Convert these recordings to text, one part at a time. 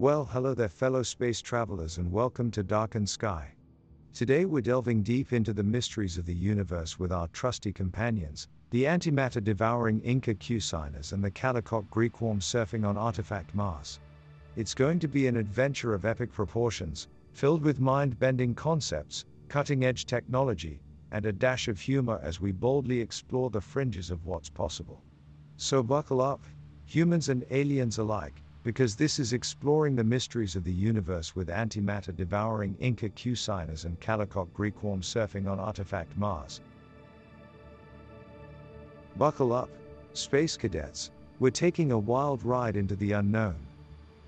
Well, hello there, fellow space travelers, and welcome to Darkened Sky. Today we're delving deep into the mysteries of the universe with our trusty companions, the antimatter devouring Inca Cuisiners and the Kalicok Grekewarm surfing on Artifact Mars. It's going to be an adventure of epic proportions, filled with mind bending concepts, cutting edge technology, and a dash of humor as we boldly explore the fringes of what's possible. So buckle up, humans and aliens alike, because this is exploring the mysteries of the universe with antimatter devouring Inca Cuisiners and Kalicok Grekewarm surfing on Artifact Mars. Buckle up, space cadets, we're taking a wild ride into the unknown.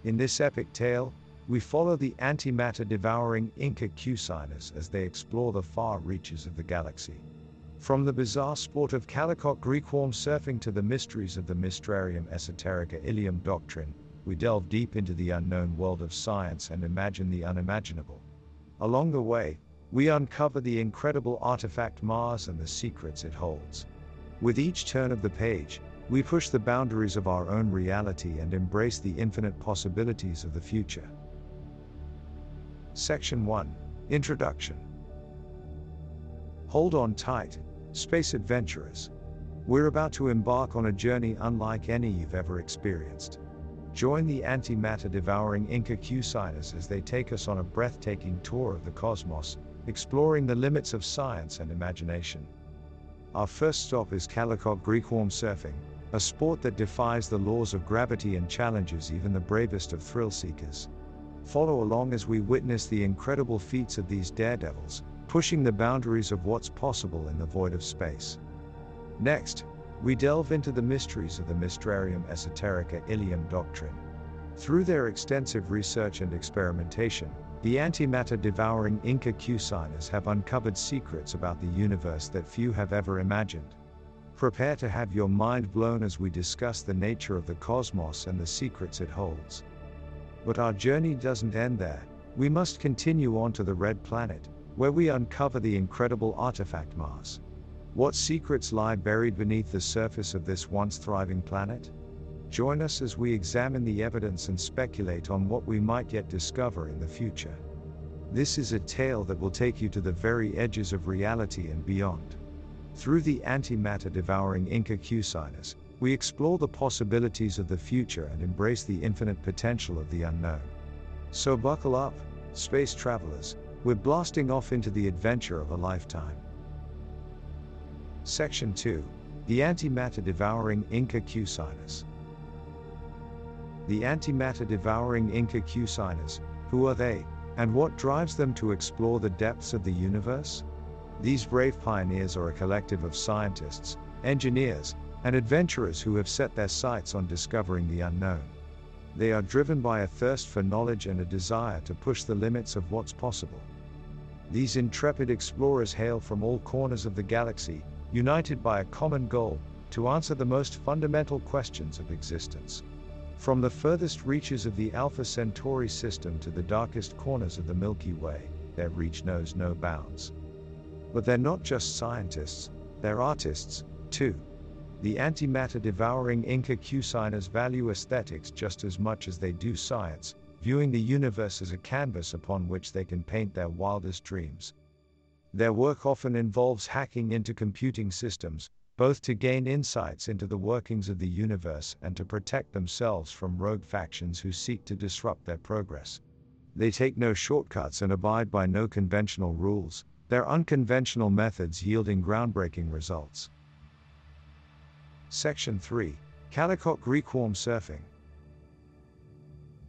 In this epic tale, we follow the antimatter devouring Inca Cuisiners as they explore the far reaches of the galaxy. From the bizarre sport of Kalicok Grekewarm surfing to the mysteries of the Mysterarium Esotericailium doctrine, we delve deep into the unknown world of science and imagine the unimaginable. Along the way, we uncover the incredible artifact Mars and the secrets it holds. With each turn of the page, we push the boundaries of our own reality and embrace the infinite possibilities of the future. Section 1 Introduction Hold on tight, Space adventurers. We're about to embark on a journey unlike any you've ever experienced. Join the antimatter devouring Inca Cuisiners as they take us on a breathtaking tour of the cosmos, exploring the limits of science and imagination. Our first stop is Kalicok Grekewarm surfing, a sport that defies the laws of gravity and challenges even the bravest of thrill seekers. Follow along as we witness the incredible feats of these daredevils, pushing the boundaries of what's possible in the void of space. Next, we delve into the mysteries of the Mysterarium Esotericailium doctrine. Through their extensive research and experimentation, the antimatter devouring Inca Cuisiners have uncovered secrets about the universe that few have ever imagined. Prepare to have your mind blown as we discuss the nature of the cosmos and the secrets it holds. But our journey doesn't end there, we must continue on to the Red Planet, where we uncover the incredible artifact Mars. What secrets lie buried beneath the surface of this once thriving planet? Join us as we examine the evidence and speculate on what we might yet discover in the future. This is a tale that will take you to the very edges of reality and beyond. Through the antimatter devouring Inca Cuisiners, we explore the possibilities of the future and embrace the infinite potential of the unknown. So buckle up, space travelers, we're blasting off into the adventure of a lifetime. Section 2 The Antimatter Devouring Inca Cuisiners. The antimatter devouring Inca Cuisiners, who are they, and what drives them to explore the depths of the universe? These brave pioneers are a collective of scientists, engineers, and adventurers who have set their sights on discovering the unknown. They are driven by a thirst for knowledge and a desire to push the limits of what's possible. These intrepid explorers hail from all corners of the galaxy, united by a common goal to answer the most fundamental questions of existence. From the furthest reaches of the Alpha Centauri system to the darkest corners of the Milky Way, their reach knows no bounds. But they're not just scientists, they're artists, too. The antimatter devouring Inca Cuisiners value aesthetics just as much as they do science, viewing the universe as a canvas upon which they can paint their wildest dreams. Their work often involves hacking into computing systems, both to gain insights into the workings of the universe and to protect themselves from rogue factions who seek to disrupt their progress. They take no shortcuts and abide by no conventional rules, their unconventional methods yielding groundbreaking results. Section 3 Kalicok Grekewarm Surfing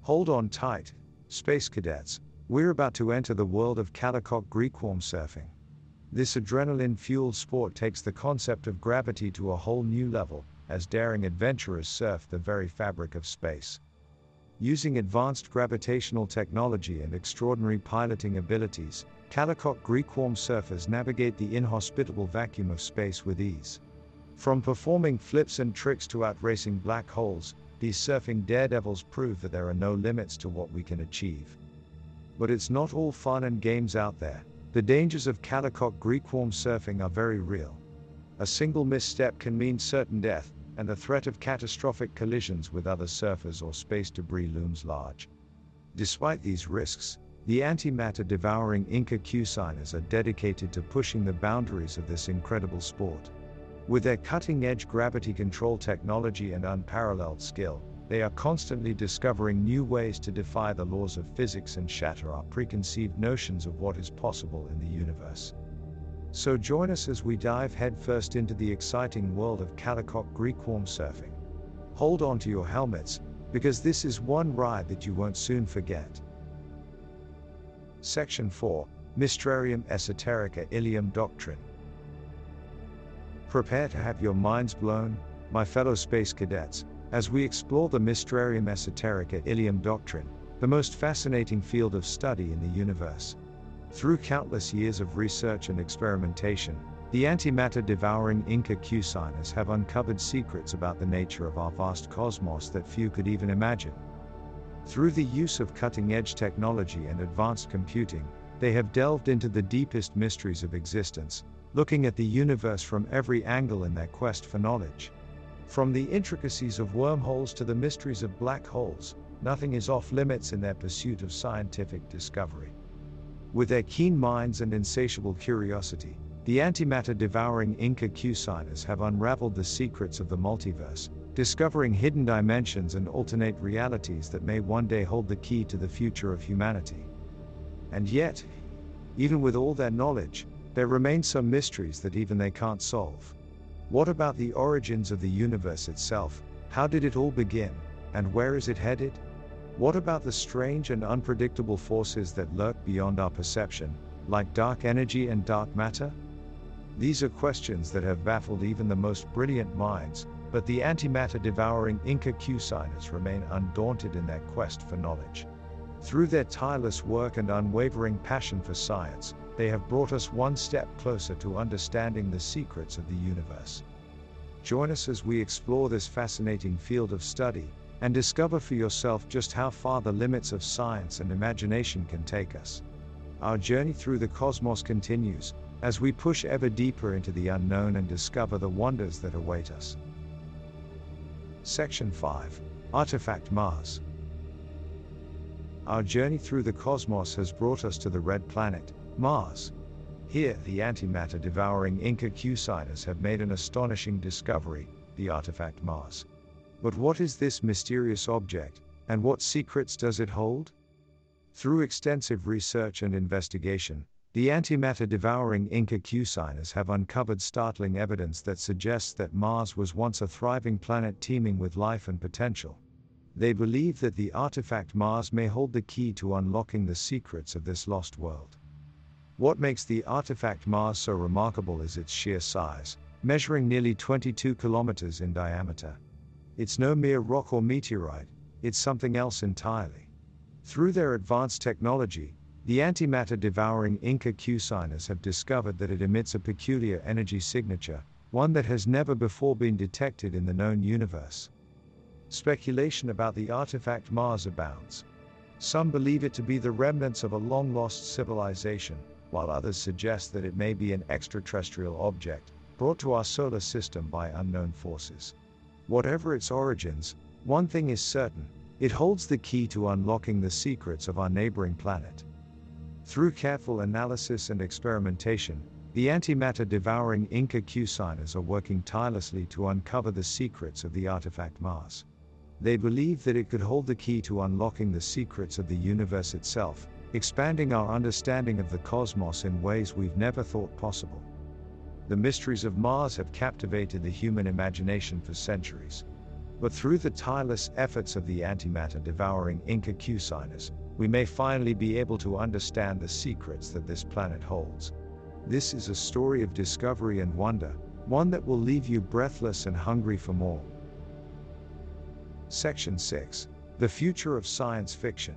Hold on tight, space cadets, we're about to enter the world of Kalicok Grekewarm surfing. This adrenaline fueled sport takes the concept of gravity to a whole new level, as daring adventurers surf the very fabric of space. Using advanced gravitational technology and extraordinary piloting abilities, Kalicok Grekewarm surfers navigate the inhospitable vacuum of space with ease. From performing flips and tricks to outracing black holes, these surfing daredevils prove that there are no limits to what we can achieve. But it's not all fun and games out there. The dangers of Kalicok Grekewarm surfing are very real. A single misstep can mean certain death, and the threat of catastrophic collisions with other surfers or space debris looms large. Despite these risks, the antimatter devouring Inca Cuisiners are dedicated to pushing the boundaries of this incredible sport. With their cutting edge gravity control technology and unparalleled skill, they are constantly discovering new ways to defy the laws of physics and shatter our preconceived notions of what is possible in the universe. So join us as we dive headfirst into the exciting world of Kalicok Grekewarm surfing. Hold on to your helmets, because this is one ride that you won't soon forget. Section 4 Mysterarium Esotericailium Doctrine Prepare to have your minds blown, my fellow space cadets, as we explore the Mysterarium Esotericailium doctrine, the most fascinating field of study in the universe. Through countless years of research and experimentation, the antimatter devouring Inca signers have uncovered secrets about the nature of our vast cosmos that few could even imagine. Through the use of cutting edge technology and advanced computing, they have delved into the deepest mysteries of existence, looking at the universe from every angle in their quest for knowledge. From the intricacies of wormholes to the mysteries of black holes, nothing is off limits in their pursuit of scientific discovery. With their keen minds and insatiable curiosity, the antimatter devouring Inca Cuisiners have unraveled the secrets of the multiverse, discovering hidden dimensions and alternate realities that may one day hold the key to the future of humanity. And yet, even with all their knowledge, there remain some mysteries that even they can't solve. What about the origins of the universe itself? How did it all begin? And where is it headed? What about the strange and unpredictable forces that lurk beyond our perception, like dark energy and dark matter? These are questions that have baffled even the most brilliant minds, but the antimatter devouring Inca Cuisiners remain undaunted in their quest for knowledge. Through their tireless work and unwavering passion for science, they have brought us one step closer to understanding the secrets of the universe. Join us as we explore this fascinating field of study and discover for yourself just how far the limits of science and imagination can take us. Our journey through the cosmos continues as we push ever deeper into the unknown and discover the wonders that await us. Section 5 Artifact Mars Our journey through the cosmos has brought us to the red planet, Mars. Here, the antimatter devouring Inca signers have made an astonishing discovery the artifact Mars. But what is this mysterious object, and what secrets does it hold? Through extensive research and investigation, the antimatter devouring Inca signers have uncovered startling evidence that suggests that Mars was once a thriving planet teeming with life and potential. They believe that the artifact Mars may hold the key to unlocking the secrets of this lost world. What makes the artifact Mars so remarkable is its sheer size, measuring nearly 22 kilometers in diameter. It's no mere rock or meteorite, it's something else entirely. Through their advanced technology, the antimatter devouring Inca Cuisiners have discovered that it emits a peculiar energy signature, one that has never before been detected in the known universe. Speculation about the artifact Mars abounds. Some believe it to be the remnants of a long lost civilization, while others suggest that it may be an extraterrestrial object, brought to our solar system by unknown forces. Whatever its origins, one thing is certain it holds the key to unlocking the secrets of our neighboring planet. Through careful analysis and experimentation, the antimatter devouring Inca Cuisiners are working tirelessly to uncover the secrets of the artifact Mars. They believe that it could hold the key to unlocking the secrets of the universe itself, expanding our understanding of the cosmos in ways we've never thought possible. The mysteries of Mars have captivated the human imagination for centuries. But through the tireless efforts of the antimatter devouring Inca Cuisiners, we may finally be able to understand the secrets that this planet holds. This is a story of discovery and wonder, one that will leave you breathless and hungry for more. Section 6 The Future of Science Fiction.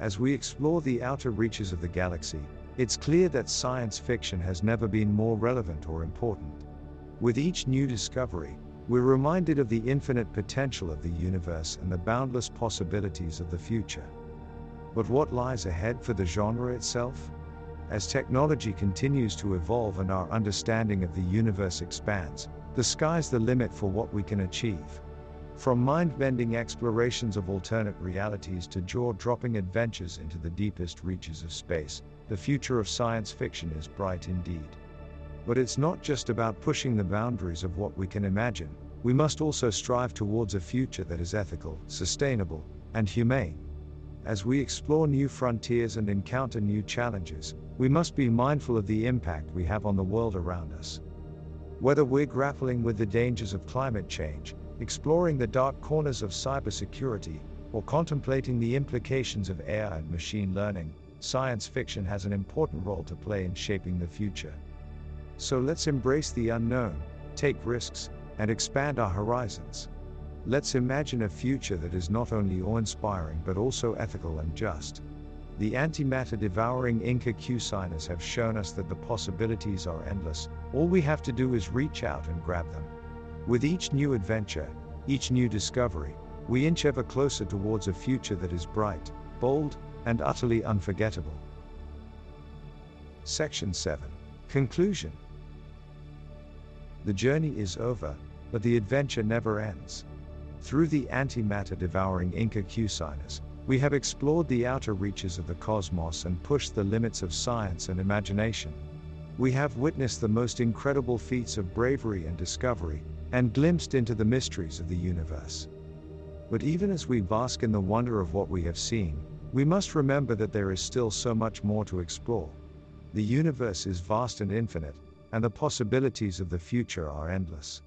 As we explore the outer reaches of the galaxy, it's clear that science fiction has never been more relevant or important. With each new discovery, we're reminded of the infinite potential of the universe and the boundless possibilities of the future. But what lies ahead for the genre itself? As technology continues to evolve and our understanding of the universe expands, the sky's the limit for what we can achieve. From mind bending explorations of alternate realities to jaw dropping adventures into the deepest reaches of space, the future of science fiction is bright indeed. But it's not just about pushing the boundaries of what we can imagine, we must also strive towards a future that is ethical, sustainable, and humane. As we explore new frontiers and encounter new challenges, we must be mindful of the impact we have on the world around us. Whether we're grappling with the dangers of climate change, exploring the dark corners of cybersecurity, or contemplating the implications of AI and machine learning, science fiction has an important role to play in shaping the future. So let's embrace the unknown, take risks, and expand our horizons. Let's imagine a future that is not only awe inspiring but also ethical and just. The antimatter devouring Inca Cuisiners have shown us that the possibilities are endless, all we have to do is reach out and grab them. With each new adventure, each new discovery, we inch ever closer towards a future that is bright, bold, and utterly unforgettable. Section 7 Conclusion The journey is over, but the adventure never ends. Through the antimatter devouring Inca signers, we have explored the outer reaches of the cosmos and pushed the limits of science and imagination. We have witnessed the most incredible feats of bravery and discovery, and glimpsed into the mysteries of the universe. But even as we bask in the wonder of what we have seen, we must remember that there is still so much more to explore. The universe is vast and infinite, and the possibilities of the future are endless.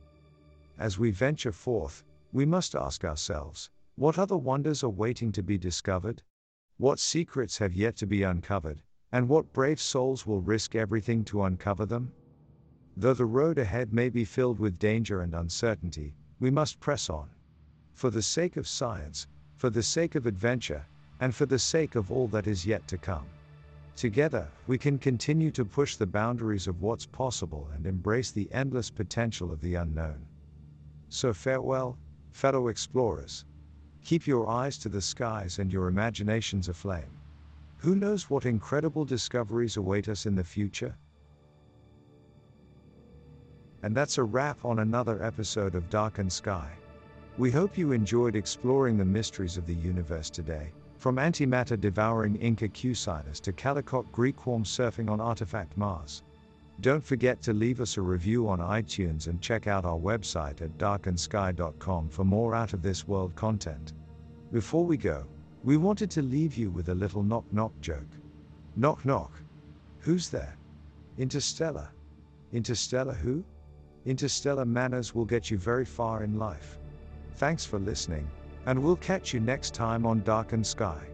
As we venture forth, we must ask ourselves what other wonders are waiting to be discovered? What secrets have yet to be uncovered, and what brave souls will risk everything to uncover them? Though the road ahead may be filled with danger and uncertainty, we must press on. For the sake of science, for the sake of adventure, and for the sake of all that is yet to come. Together, we can continue to push the boundaries of what's possible and embrace the endless potential of the unknown. So, farewell, fellow explorers. Keep your eyes to the skies and your imaginations aflame. Who knows what incredible discoveries await us in the future? And that's a wrap on another episode of Darkened Sky. We hope you enjoyed exploring the mysteries of the universe today, from antimatter devouring Inca Cuisiners to Kalicok Grekewarm surfing on Artifact Mars. Don't forget to leave us a review on iTunes and check out our website at darkendsky.com for more out of this world content. Before we go, we wanted to leave you with a little knock knock joke. Knock knock. Who's there? Interstellar. Interstellar who? Interstellar manners will get you very far in life. Thanks for listening, and we'll catch you next time on Darkened Sky.